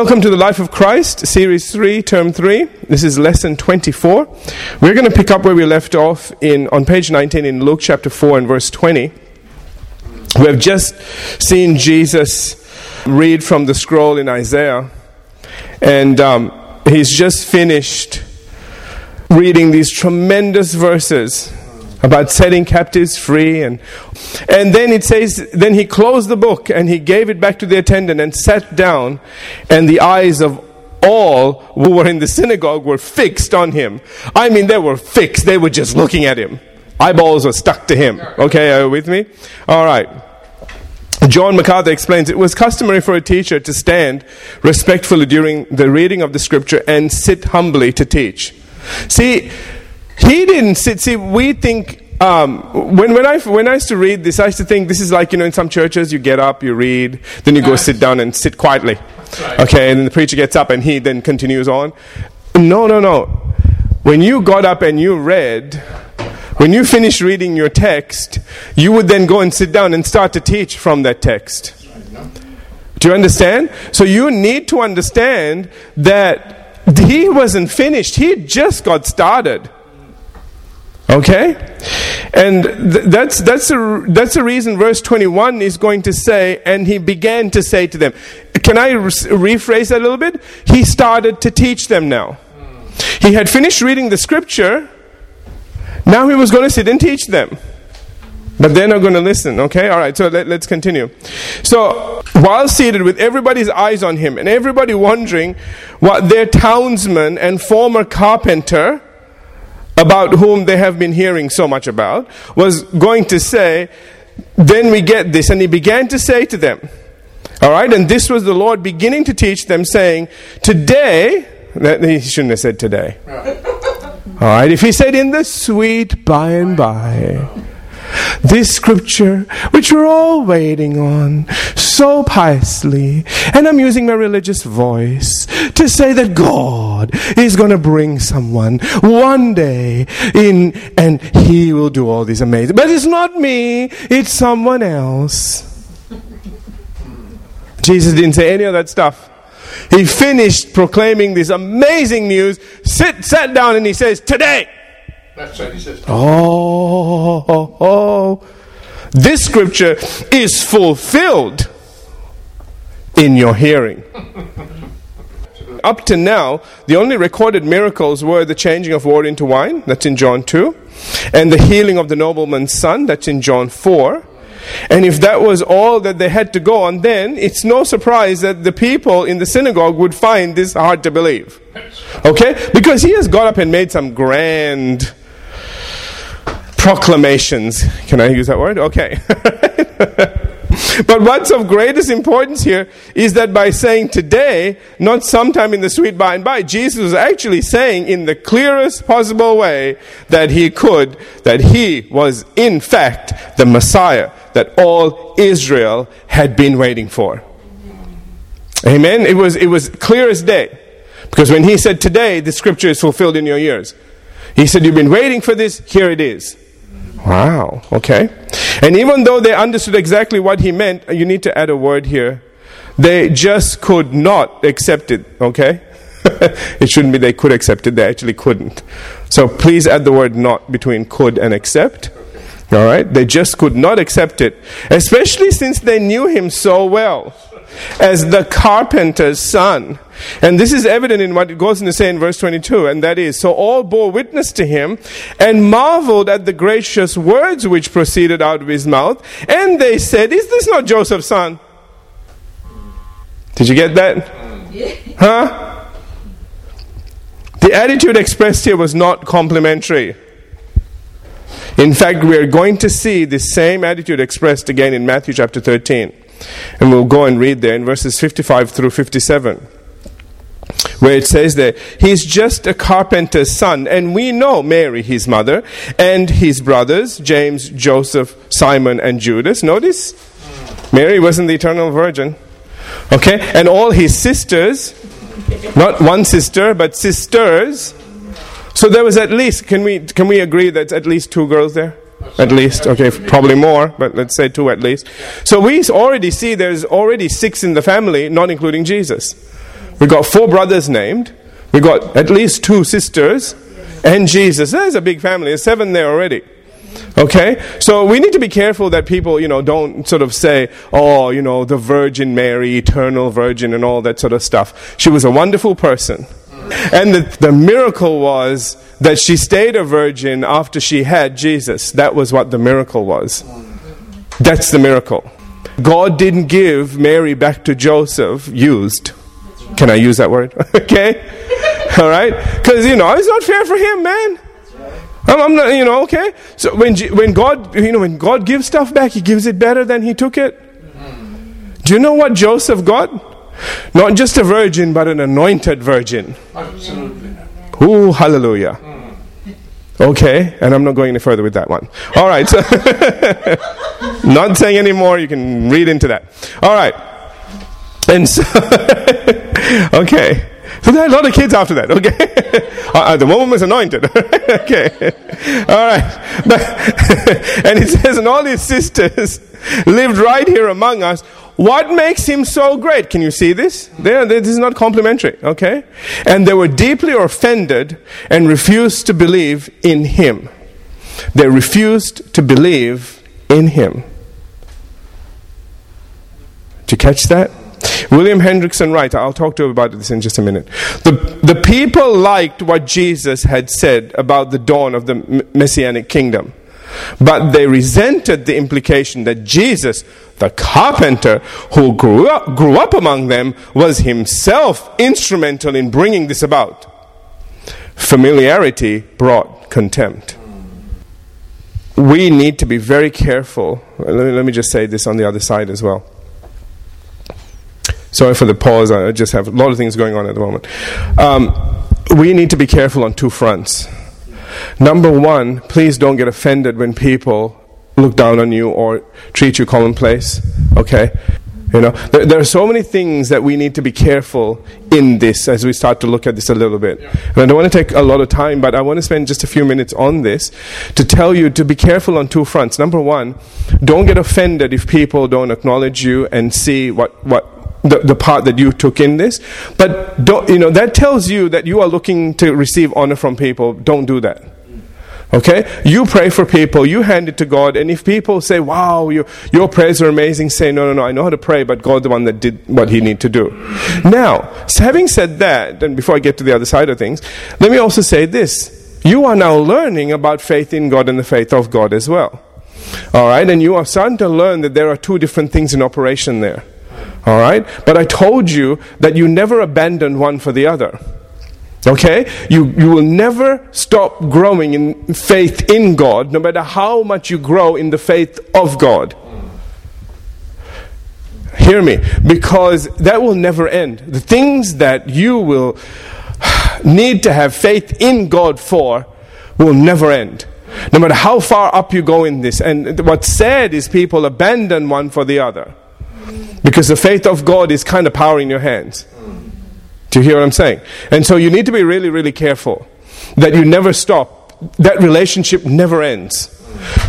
Welcome to the Life of Christ, Series 3, Term 3. This is Lesson 24. We're going to pick up where we left off in, on page 19 in Luke chapter 4 and verse 20. We have just seen Jesus read from the scroll in Isaiah, and um, he's just finished reading these tremendous verses about setting captives free and and then it says then he closed the book and he gave it back to the attendant and sat down and the eyes of all who were in the synagogue were fixed on him. I mean they were fixed. They were just looking at him. Eyeballs were stuck to him. Okay are you with me? All right. John MacArthur explains it was customary for a teacher to stand respectfully during the reading of the scripture and sit humbly to teach. See, he didn't sit. See, we think um, when, when, I, when I used to read this, I used to think this is like, you know, in some churches, you get up, you read, then you go sit down and sit quietly. Right. Okay, and then the preacher gets up and he then continues on. No, no, no. When you got up and you read, when you finished reading your text, you would then go and sit down and start to teach from that text. Do you understand? So you need to understand that he wasn't finished, he just got started. Okay? And th- that's, that's, a, that's the reason verse 21 is going to say, and he began to say to them. Can I re- rephrase that a little bit? He started to teach them now. He had finished reading the scripture, now he was going to sit and teach them. But they're not going to listen, okay? All right, so let, us continue. So, while seated with everybody's eyes on him and everybody wondering what their townsman and former carpenter about whom they have been hearing so much about, was going to say, Then we get this. And he began to say to them, All right, and this was the Lord beginning to teach them, saying, Today, that he shouldn't have said today. All right, if he said in the sweet by and by, this scripture, which we're all waiting on so piously, and I'm using my religious voice to say that God is going to bring someone one day in and he will do all these amazing. But it's not me, it's someone else. Jesus didn't say any of that stuff. He finished proclaiming this amazing news, sit, sat down, and he says, Today, that's what he says. Oh, oh, oh. This scripture is fulfilled in your hearing. Up to now, the only recorded miracles were the changing of water into wine, that's in John 2, and the healing of the nobleman's son, that's in John 4. And if that was all that they had to go on, then it's no surprise that the people in the synagogue would find this hard to believe. Okay? Because he has got up and made some grand proclamations. Can I use that word? Okay. but what's of greatest importance here is that by saying today, not sometime in the sweet by and by, Jesus was actually saying in the clearest possible way that he could, that he was in fact the Messiah that all Israel had been waiting for. Amen. It was, it was clear as day. Because when he said today, the scripture is fulfilled in your ears. He said, You've been waiting for this, here it is. Wow, okay. And even though they understood exactly what he meant, you need to add a word here. They just could not accept it, okay? it shouldn't be they could accept it, they actually couldn't. So please add the word not between could and accept. All right? They just could not accept it, especially since they knew him so well as the carpenter's son. And this is evident in what it goes on to say in verse 22, and that is So all bore witness to him and marveled at the gracious words which proceeded out of his mouth. And they said, Is this not Joseph's son? Did you get that? Huh? The attitude expressed here was not complimentary. In fact, we are going to see the same attitude expressed again in Matthew chapter 13. And we'll go and read there in verses 55 through 57 where it says that he's just a carpenter's son. And we know Mary, his mother, and his brothers, James, Joseph, Simon, and Judas. Notice? Mary wasn't the eternal virgin. Okay? And all his sisters, not one sister, but sisters. So there was at least, can we, can we agree that at least two girls there? At least, okay, probably more, but let's say two at least. So we already see there's already six in the family, not including Jesus. We got four brothers named. We got at least two sisters and Jesus. There's a big family. There's seven there already. Okay? So we need to be careful that people, you know, don't sort of say, oh, you know, the Virgin Mary, eternal virgin, and all that sort of stuff. She was a wonderful person. And the, the miracle was that she stayed a virgin after she had Jesus. That was what the miracle was. That's the miracle. God didn't give Mary back to Joseph used. Can I use that word? okay? All right? Because, you know, it's not fair for him, man. I'm, not, you know, okay? So when, when God, you know, when God gives stuff back, He gives it better than He took it. Do you know what Joseph got? Not just a virgin, but an anointed virgin. Absolutely. Ooh, hallelujah. Okay, and I'm not going any further with that one. All right. So not saying any more, you can read into that. All right. And so, okay. So there are a lot of kids after that, okay? uh, uh the woman was anointed, okay? All right. But, and it says, and all his sisters lived right here among us. What makes him so great? Can you see this? There, this is not complimentary, okay? And they were deeply offended and refused to believe in him. They refused to believe in him. Did you catch that? William Hendriksen Wright, I'll talk to you about this in just a minute. The, the people liked what Jesus had said about the dawn of the messianic kingdom. But they resented the implication that Jesus, the carpenter who grew up, grew up among them, was himself instrumental in bringing this about. Familiarity brought contempt. We need to be very careful. Let me, let me just say this on the other side as well. Sorry for the pause. I just have a lot of things going on at the moment. Um, we need to be careful on two fronts. Number one, please don't get offended when people look down on you or treat you commonplace. Okay? You know, there, there, are so many things that we need to be careful in this as we start to look at this a little bit. And I don't want to take a lot of time, but I want to spend just a few minutes on this to tell you to be careful on two fronts. Number one, don't get offended if people don't acknowledge you and see what, what the, the part that you took in this. But don't, you know, that tells you that you are looking to receive honor from people. Don't do that. Okay? You pray for people, you hand it to God, and if people say, Wow, your, your prayers are amazing, say, No, no, no, I know how to pray, but God the one that did what he need to do. Now, having said that, and before I get to the other side of things, let me also say this. You are now learning about faith in God and the faith of God as well. Alright? And you are starting to learn that there are two different things in operation there. All right? But I told you that you never abandon one for the other. Okay? You, you will never stop growing in faith in God, no matter how much you grow in the faith of God. Hear me, because that will never end. The things that you will need to have faith in God for will never end. No matter how far up you go in this. And what's sad is people abandon one for the other. Because the faith of God is kind of power in your hands. Do you hear what I'm saying? And so you need to be really, really careful that you never stop. That relationship never ends.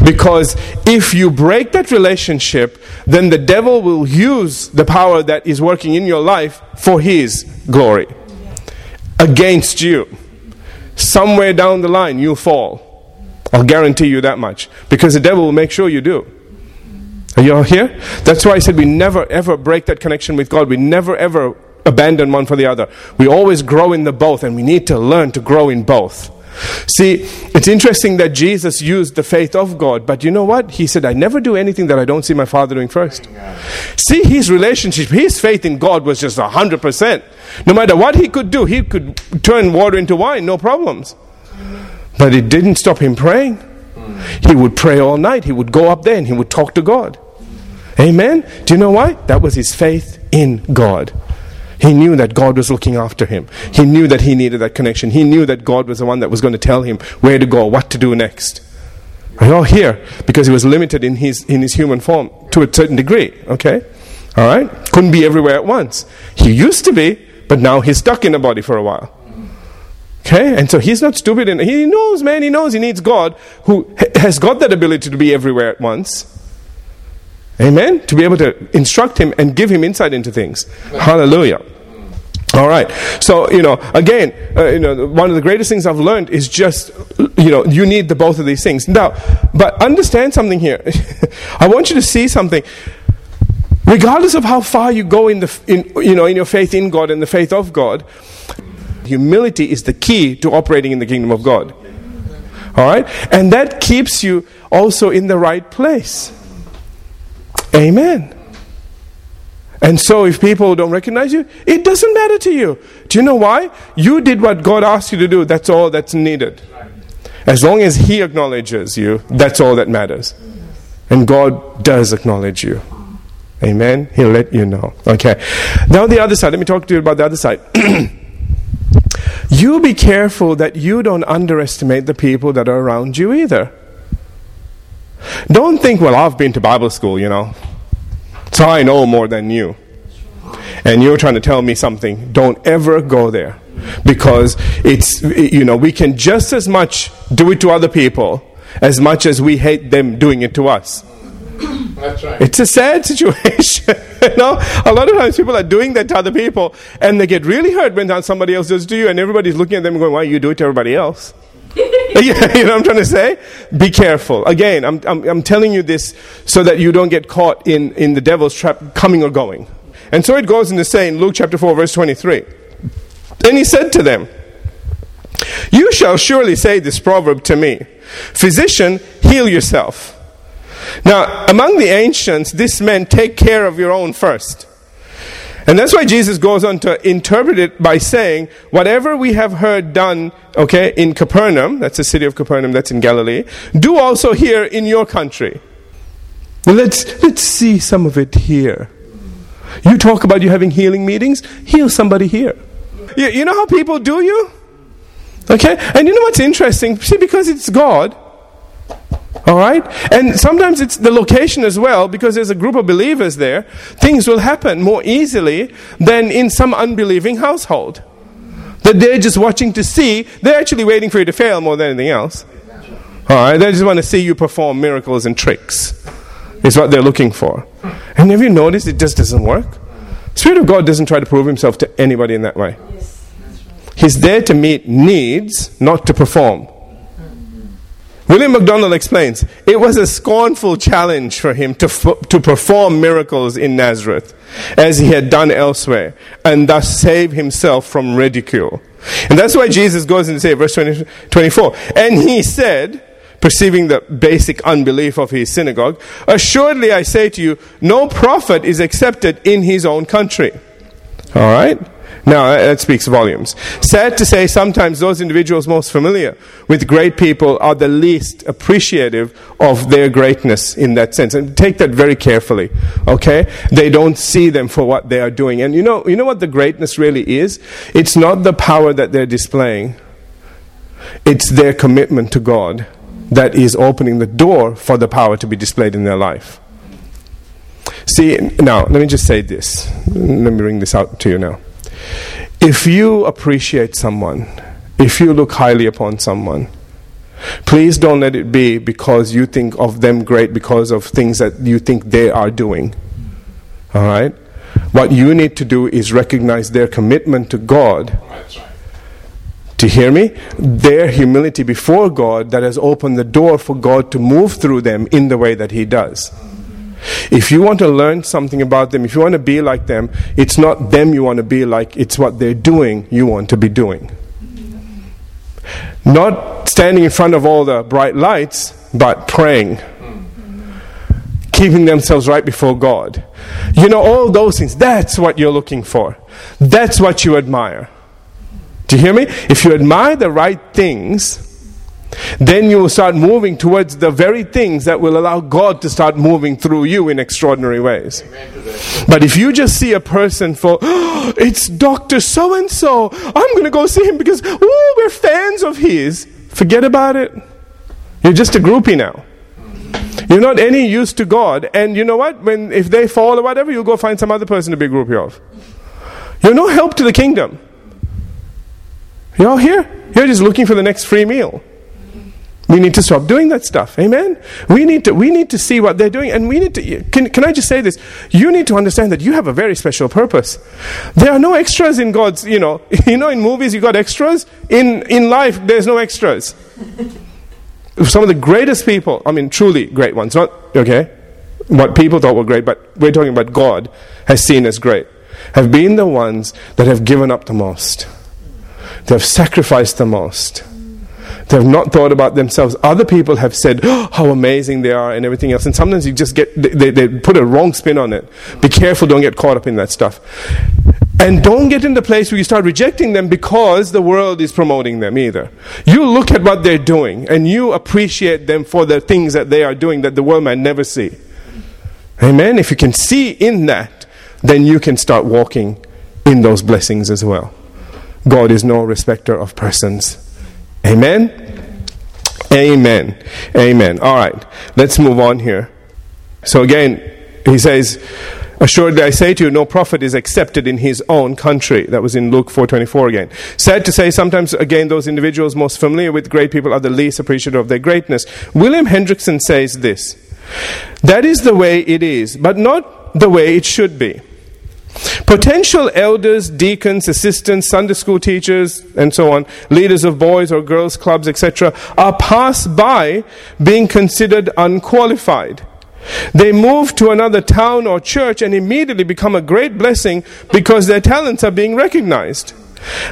Because if you break that relationship, then the devil will use the power that is working in your life for his glory against you. Somewhere down the line, you'll fall. I'll guarantee you that much. Because the devil will make sure you do. Are you all here? That's why I said we never ever break that connection with God. We never ever abandon one for the other. We always grow in the both, and we need to learn to grow in both. See, it's interesting that Jesus used the faith of God, but you know what? He said, I never do anything that I don't see my Father doing first. See, his relationship, his faith in God was just 100%. No matter what he could do, he could turn water into wine, no problems. But it didn't stop him praying. He would pray all night. He would go up there and he would talk to God. Amen? Do you know why? That was his faith in God. He knew that God was looking after him. He knew that he needed that connection. He knew that God was the one that was going to tell him where to go, what to do next. You all here? Because he was limited in his, in his human form to a certain degree. Okay? All right? Couldn't be everywhere at once. He used to be, but now he's stuck in a body for a while. Okay? And so he's not stupid. And he knows, man, he knows he needs God who has got that ability to be everywhere at once. Amen? To be able to instruct him and give him insight into things. Hallelujah. All right. So, you know, again, uh, you know, one of the greatest things I've learned is just, you know, you need the both of these things. Now, but understand something here. I want you to see something. Regardless of how far you go in the, in, you know, in your faith in God and the faith of God, humility is the key to operating in the kingdom of God. All right? And that keeps you also in the right place. Amen. And so, if people don't recognize you, it doesn't matter to you. Do you know why? You did what God asked you to do. That's all that's needed. As long as He acknowledges you, that's all that matters. And God does acknowledge you. Amen. He'll let you know. Okay. Now, the other side. Let me talk to you about the other side. you be careful that you don't underestimate the people that are around you either. Don't think, well, I've been to Bible school, you know. So I know more than you. And you're trying to tell me something. Don't ever go there. Because it's, you know, we can just as much do it to other people as much as we hate them doing it to us. That's right. It's a sad situation. you know, a lot of times people are doing that to other people, and they get really hurt when somebody else does to you, and everybody's looking at them going, "Why you do it to everybody else?" you know what I'm trying to say? Be careful. Again, I'm, I'm, I'm telling you this so that you don't get caught in, in the devil's trap coming or going. And so it goes in the saying, Luke chapter 4, verse 23. Then he said to them, You shall surely say this proverb to me Physician, heal yourself. Now, among the ancients, this meant take care of your own first. And that's why Jesus goes on to interpret it by saying, whatever we have heard done, okay, in Capernaum, that's the city of Capernaum, that's in Galilee, do also here in your country. let's, let's see some of it here. You talk about you having healing meetings, heal somebody here. You, you know how people do you? Okay? And you know what's interesting? See, because it's God, all right? And sometimes it's the location as well, because there's a group of believers there. Things will happen more easily than in some unbelieving household. That they're just watching to see, they're actually waiting for you to fail more than anything else. All right? They just want to see you perform miracles and tricks, is what they're looking for. And have you noticed it just doesn't work? Spirit of God doesn't try to prove himself to anybody in that way. He's there to meet needs, not to perform. William MacDonald explains it was a scornful challenge for him to, f- to perform miracles in Nazareth as he had done elsewhere and thus save himself from ridicule. And that's why Jesus goes and say, verse 20, 24, and he said, perceiving the basic unbelief of his synagogue, Assuredly I say to you, no prophet is accepted in his own country. All right? Now, that speaks volumes. Sad to say, sometimes those individuals most familiar with great people are the least appreciative of their greatness in that sense. And take that very carefully, okay? They don't see them for what they are doing. And you know, you know what the greatness really is? It's not the power that they're displaying, it's their commitment to God that is opening the door for the power to be displayed in their life. See, now, let me just say this. Let me bring this out to you now. If you appreciate someone, if you look highly upon someone, please don't let it be because you think of them great because of things that you think they are doing. All right? What you need to do is recognize their commitment to God. To hear me? Their humility before God that has opened the door for God to move through them in the way that He does. If you want to learn something about them, if you want to be like them, it's not them you want to be like, it's what they're doing you want to be doing. Not standing in front of all the bright lights, but praying. Keeping themselves right before God. You know, all those things, that's what you're looking for. That's what you admire. Do you hear me? If you admire the right things, then you will start moving towards the very things that will allow God to start moving through you in extraordinary ways. But if you just see a person for, oh, it's Dr. So and so, I'm going to go see him because, oh, we're fans of his, forget about it. You're just a groupie now. You're not any use to God. And you know what? When if they fall or whatever, you'll go find some other person to be a groupie of. You're no help to the kingdom. You're all here? You're just looking for the next free meal. We need to stop doing that stuff. Amen? We need to, we need to see what they're doing. And we need to, can, can I just say this? You need to understand that you have a very special purpose. There are no extras in God's, you know, you know, in movies you got extras. In, in life, there's no extras. Some of the greatest people, I mean, truly great ones, not, okay, what people thought were great, but we're talking about God has seen as great, have been the ones that have given up the most. They have sacrificed the most. They have not thought about themselves. Other people have said oh, how amazing they are and everything else. And sometimes you just get, they, they put a wrong spin on it. Be careful, don't get caught up in that stuff. And don't get in the place where you start rejecting them because the world is promoting them either. You look at what they're doing and you appreciate them for the things that they are doing that the world might never see. Amen. If you can see in that, then you can start walking in those blessings as well. God is no respecter of persons. Amen? Amen. Amen. All right. Let's move on here. So again, he says, Assuredly I say to you, no prophet is accepted in his own country. That was in Luke 4.24 again. Sad to say, sometimes again those individuals most familiar with great people are the least appreciative of their greatness. William Hendriksen says this, That is the way it is, but not the way it should be. Potential elders, deacons, assistants, Sunday school teachers, and so on, leaders of boys or girls clubs, etc., are passed by being considered unqualified. They move to another town or church and immediately become a great blessing because their talents are being recognized.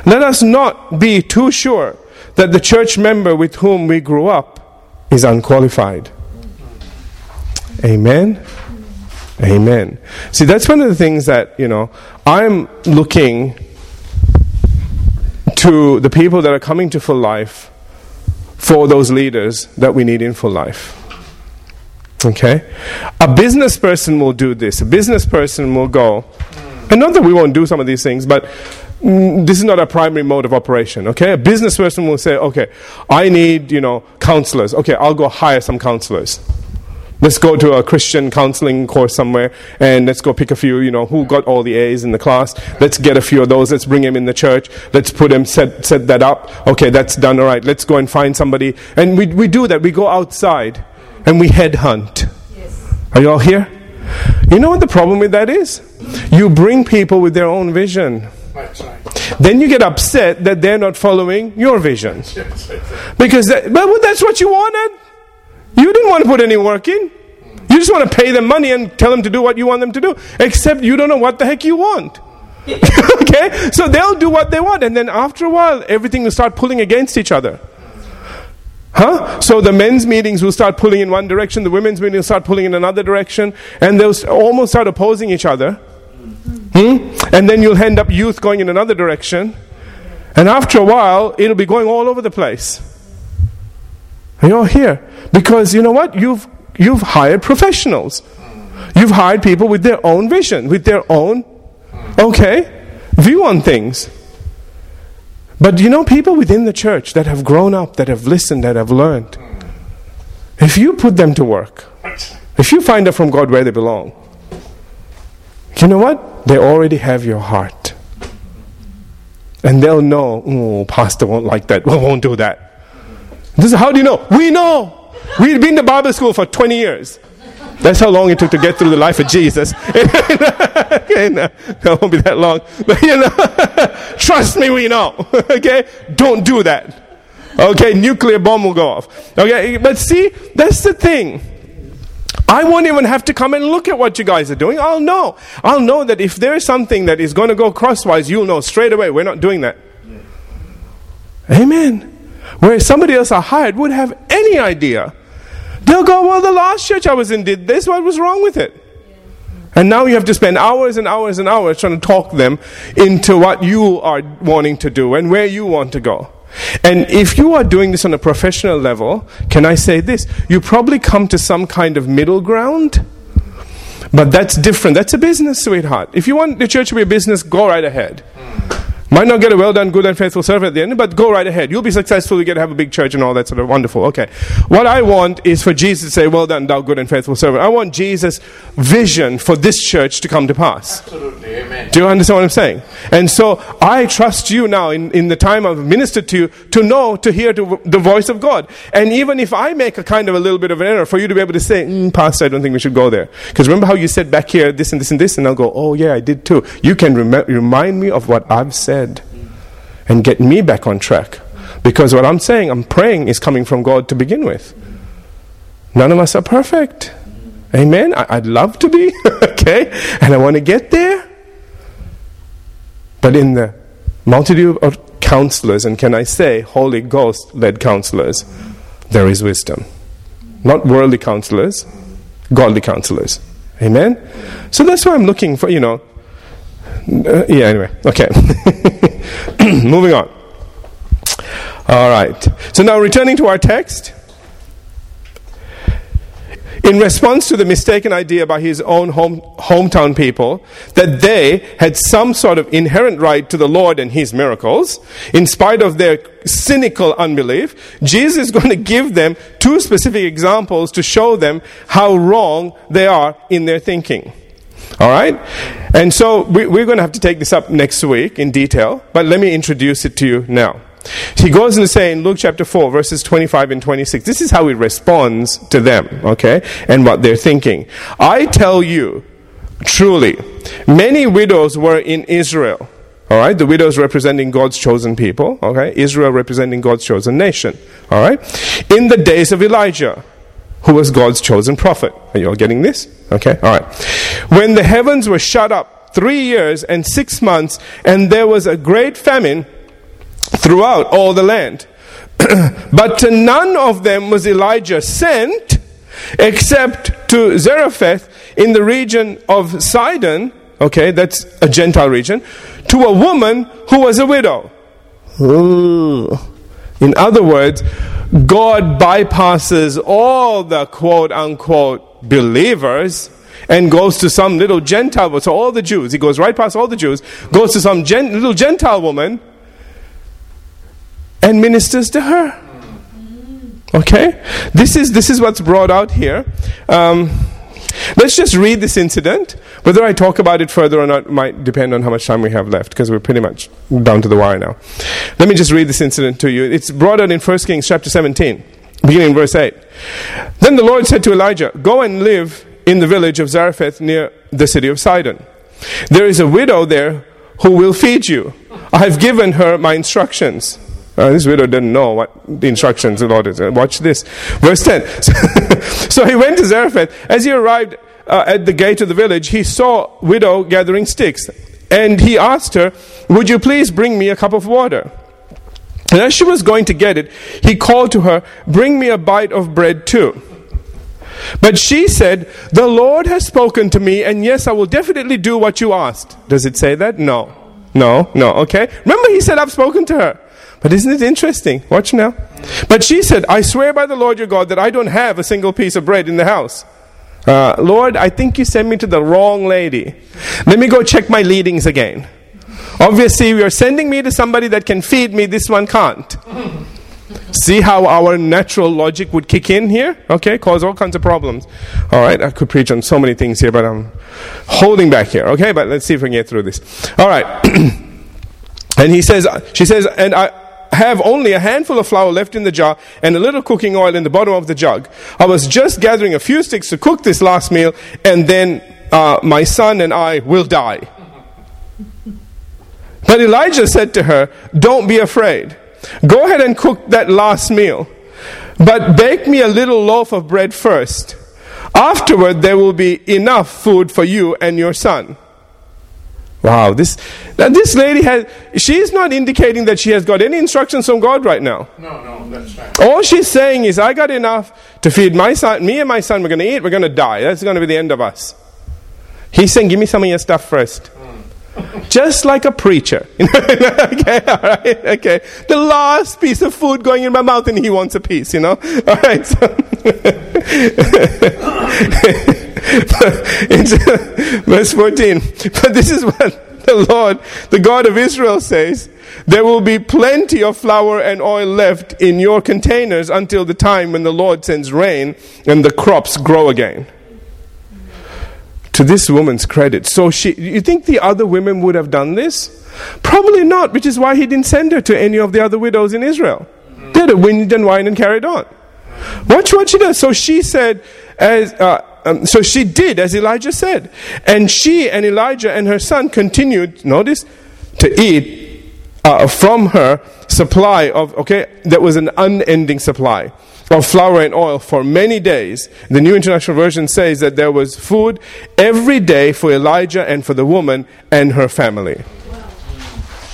Let us not be too sure that the church member with whom we grew up is unqualified. Amen. Amen. See, that's one of the things that, you know, I'm looking to the people that are coming to full life for those leaders that we need in full life. Okay? A business person will do this. A business person will go, and not that we won't do some of these things, but mm, this is not a primary mode of operation. Okay? A business person will say, okay, I need, you know, counselors. Okay, I'll go hire some counselors. Let's go to a Christian counseling course somewhere and let's go pick a few, you know, who got all the A's in the class. Let's get a few of those. Let's bring them in the church. Let's put them, set, set that up. Okay, that's done. All right. Let's go and find somebody. And we, we do that. We go outside and we headhunt. Yes. Are you all here? You know what the problem with that is? You bring people with their own vision. Then you get upset that they're not following your vision. Because that, but that's what you wanted. You didn't want to put any work in. You just want to pay them money and tell them to do what you want them to do. Except you don't know what the heck you want. okay? So they'll do what they want. And then after a while, everything will start pulling against each other. Huh? So the men's meetings will start pulling in one direction, the women's meetings will start pulling in another direction, and they'll almost start opposing each other. Hmm? And then you'll end up youth going in another direction. And after a while, it'll be going all over the place. You're here. Because you know what? You've, you've hired professionals. You've hired people with their own vision, with their own, okay, view on things. But you know, people within the church that have grown up, that have listened, that have learned, if you put them to work, if you find out from God where they belong, you know what? They already have your heart. And they'll know, oh, pastor won't like that. We won't do that. This is how do you know? We know. We've been to Bible school for 20 years. That's how long it took to get through the life of Jesus. okay, no, it won't be that long. But you know, trust me, we know. okay? Don't do that. Okay, nuclear bomb will go off. Okay, but see, that's the thing. I won't even have to come and look at what you guys are doing. I'll know. I'll know that if there is something that is going to go crosswise, you'll know straight away. We're not doing that. Amen. Where somebody else I hired would have any idea They'll go, well, the last church I was in did this. What was wrong with it? And now you have to spend hours and hours and hours trying to talk them into what you are wanting to do and where you want to go. And if you are doing this on a professional level, can I say this? You probably come to some kind of middle ground. But that's different. That's a business, sweetheart. If you want the church to be a business, go right ahead. Might not get a well done, good and faithful servant at the end, but go right ahead. You'll be successful. You get to have a big church and all that sort of wonderful. Okay. What I want is for Jesus to say, well done, thou good and faithful servant. I want Jesus' vision for this church to come to pass. Absolutely. Amen. Do you understand what I'm saying? And so I trust you now in, in the time I've ministered to you to know, to hear to, the voice of God. And even if I make a kind of a little bit of an error, for you to be able to say, mm, Pastor, I don't think we should go there. Because remember how you said back here this and this and this, and I'll go, oh yeah, I did too. You can rem- remind me of what I've said and get me back on track. Because what I'm saying, I'm praying, is coming from God to begin with. None of us are perfect. Amen. I, would love to be, okay? And I want to get there. But in the multitude of counselors, and can I say Holy Ghost led counselors, there is wisdom. Not worldly counselors, godly counselors. Amen? So that's why I'm looking for, you know. Uh, yeah, anyway. Okay. Moving on. All right. So now returning to our text. In response to the mistaken idea by his own home, hometown people that they had some sort of inherent right to the Lord and his miracles, in spite of their cynical unbelief, Jesus is going to give them two specific examples to show them how wrong they are in their thinking. All right? And so we, we're going to have to take this up next week in detail, but let me introduce it to you now. He goes on to say in Luke chapter 4, verses 25 and 26, this is how he responds to them, okay, and what they're thinking. I tell you, truly, many widows were in Israel. All right, the widows representing God's chosen people. Okay, Israel representing God's chosen nation. All right, in the days of Elijah, who was God's chosen prophet. Are you all getting this? Okay, all right. When the heavens were shut up three years and six months, and there was a great famine throughout all the land. but to none of them was Elijah sent except to Zarephath in the region of Sidon, okay, that's a Gentile region, to a woman who was a widow. Ooh. In other words, God bypasses all the quote unquote believers and goes to some little Gentile, so all the Jews, he goes right past all the Jews, goes to some gen, little Gentile woman and ministers to her. Okay? This is, this is what's brought out here. Um, let's just read this incident. Whether I talk about it further or not might depend on how much time we have left, because we're pretty much down to the wire now. Let me just read this incident to you. It's brought out in 1 Kings chapter 17, beginning in verse 8. Then the Lord said to Elijah, Go and live in the village of Zarephath near the city of Sidon. There is a widow there who will feed you. I have given her my instructions. Uh, this widow didn't know what the instructions the Lord is. Watch this. Verse 10. so he went to Zarephath. As he arrived uh, at the gate of the village, he saw widow gathering sticks. And he asked her, Would you please bring me a cup of water? And as she was going to get it, he called to her, Bring me a bite of bread too. But she said, The Lord has spoken to me, and yes, I will definitely do what you asked. Does it say that? No. No, no, okay. Remember, he said, I've spoken to her. But isn't it interesting? Watch now. But she said, I swear by the Lord your God that I don't have a single piece of bread in the house. Uh, Lord, I think you sent me to the wrong lady. Let me go check my leadings again. Obviously, you're sending me to somebody that can feed me, this one can't. See how our natural logic would kick in here? Okay, cause all kinds of problems. All right, I could preach on so many things here, but I'm holding back here. Okay, but let's see if we can get through this. All right. and he says, she says, and I, have only a handful of flour left in the jar and a little cooking oil in the bottom of the jug. I was just gathering a few sticks to cook this last meal, and then uh, my son and I will die. But Elijah said to her, Don't be afraid. Go ahead and cook that last meal, but bake me a little loaf of bread first. Afterward, there will be enough food for you and your son. Wow, this, now this lady has, she's not indicating that she has got any instructions from God right now. No, no, that's right. All she's saying is, I got enough to feed my son, me and my son, we're going to eat, we're going to die. That's going to be the end of us. He's saying, give me some of your stuff first. Mm. Just like a preacher. okay, all right, okay. The last piece of food going in my mouth and he wants a piece, you know? All right, so. verse 14. But this is what the Lord, the God of Israel says, there will be plenty of flour and oil left in your containers until the time when the Lord sends rain and the crops grow again. To this woman's credit. So she, you think the other women would have done this? Probably not, which is why he didn't send her to any of the other widows in Israel. They had a wind and wine and carried on. Watch what she does. So she said, as, uh, um, so she did as Elijah said. And she and Elijah and her son continued, notice, to eat uh, from her supply of, okay, that was an unending supply of flour and oil for many days. The New International Version says that there was food every day for Elijah and for the woman and her family.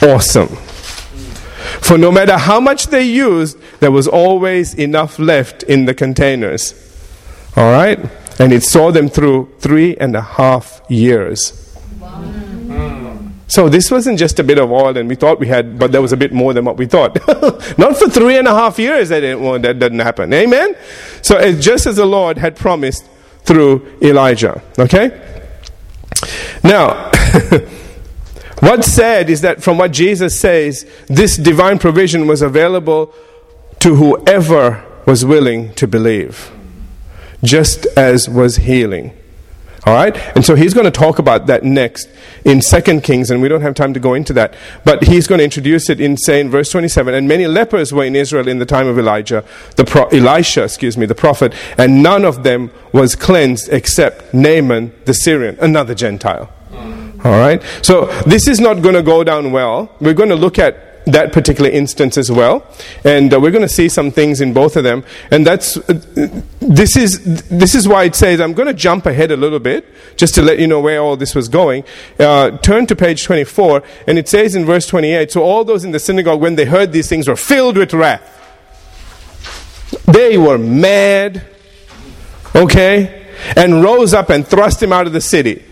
Awesome. For no matter how much they used, there was always enough left in the containers. All right? And it saw them through three and a half years. So this wasn't just a bit of oil and we thought we had, but there was a bit more than what we thought. Not for three and a half years that, it, well, that didn't happen. Amen? So it's just as the Lord had promised through Elijah. Okay? Now, what's said is that from what Jesus says, this divine provision was available to whoever was willing to believe, just as was healing. All right? And so he's going to talk about that next in 2 Kings, and we don't have time to go into that. But he's going to introduce it in, say, in verse 27. And many lepers were in Israel in the time of Elijah, the pro- Elisha, excuse me, the prophet, and none of them was cleansed except Naaman the Syrian, another Gentile. Hmm. All right? So this is not going to go down well. We're going to look at that particular instance as well. And uh, we're going to see some things in both of them. And that's, uh, this is, this is why it says, I'm going to jump ahead a little bit, just to let you know where all this was going. Uh, turn to page 24, and it says in verse 28, So all those in the synagogue, when they heard these things, were filled with wrath. They were mad, okay, and rose up and thrust him out of the city.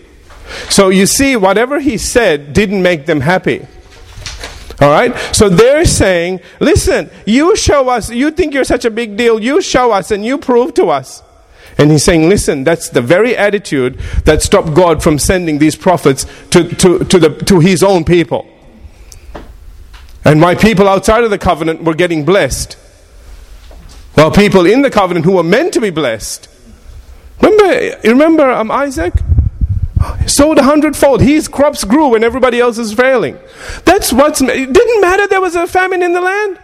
So you see, whatever he said didn't make them happy. All right? So they're saying, listen, you show us, you think you're such a big deal, you show us and you prove to us. And he's saying, listen, that's the very attitude that stopped God from sending these prophets to, to, to, the, to his own people. And my people outside of the covenant were getting blessed. While people in the covenant who were meant to be blessed. Remember, remember um, Isaac? Sowed a hundredfold. His crops grew when everybody else is failing. That's what's. It didn't matter there was a famine in the land.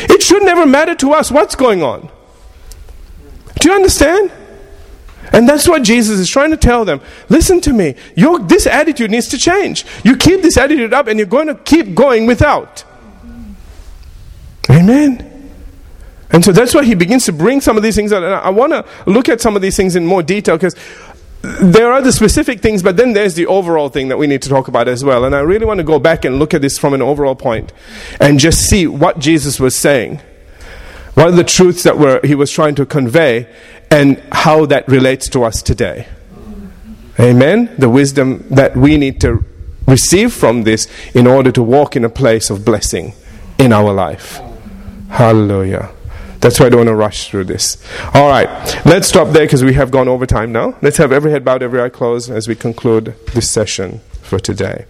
It should never matter to us what's going on. Do you understand? And that's what Jesus is trying to tell them. Listen to me. Your, this attitude needs to change. You keep this attitude up and you're going to keep going without. Amen. And so that's why he begins to bring some of these things out. And I, I want to look at some of these things in more detail because there are the specific things, but then there's the overall thing that we need to talk about as well. And I really want to go back and look at this from an overall point and just see what Jesus was saying. What are the truths that were, he was trying to convey and how that relates to us today? Amen? The wisdom that we need to receive from this in order to walk in a place of blessing in our life. Hallelujah. That's why I don't want to rush through this. All right, let's stop there because we have gone over time now. Let's have every head bowed, every eye closed as we conclude this session for today.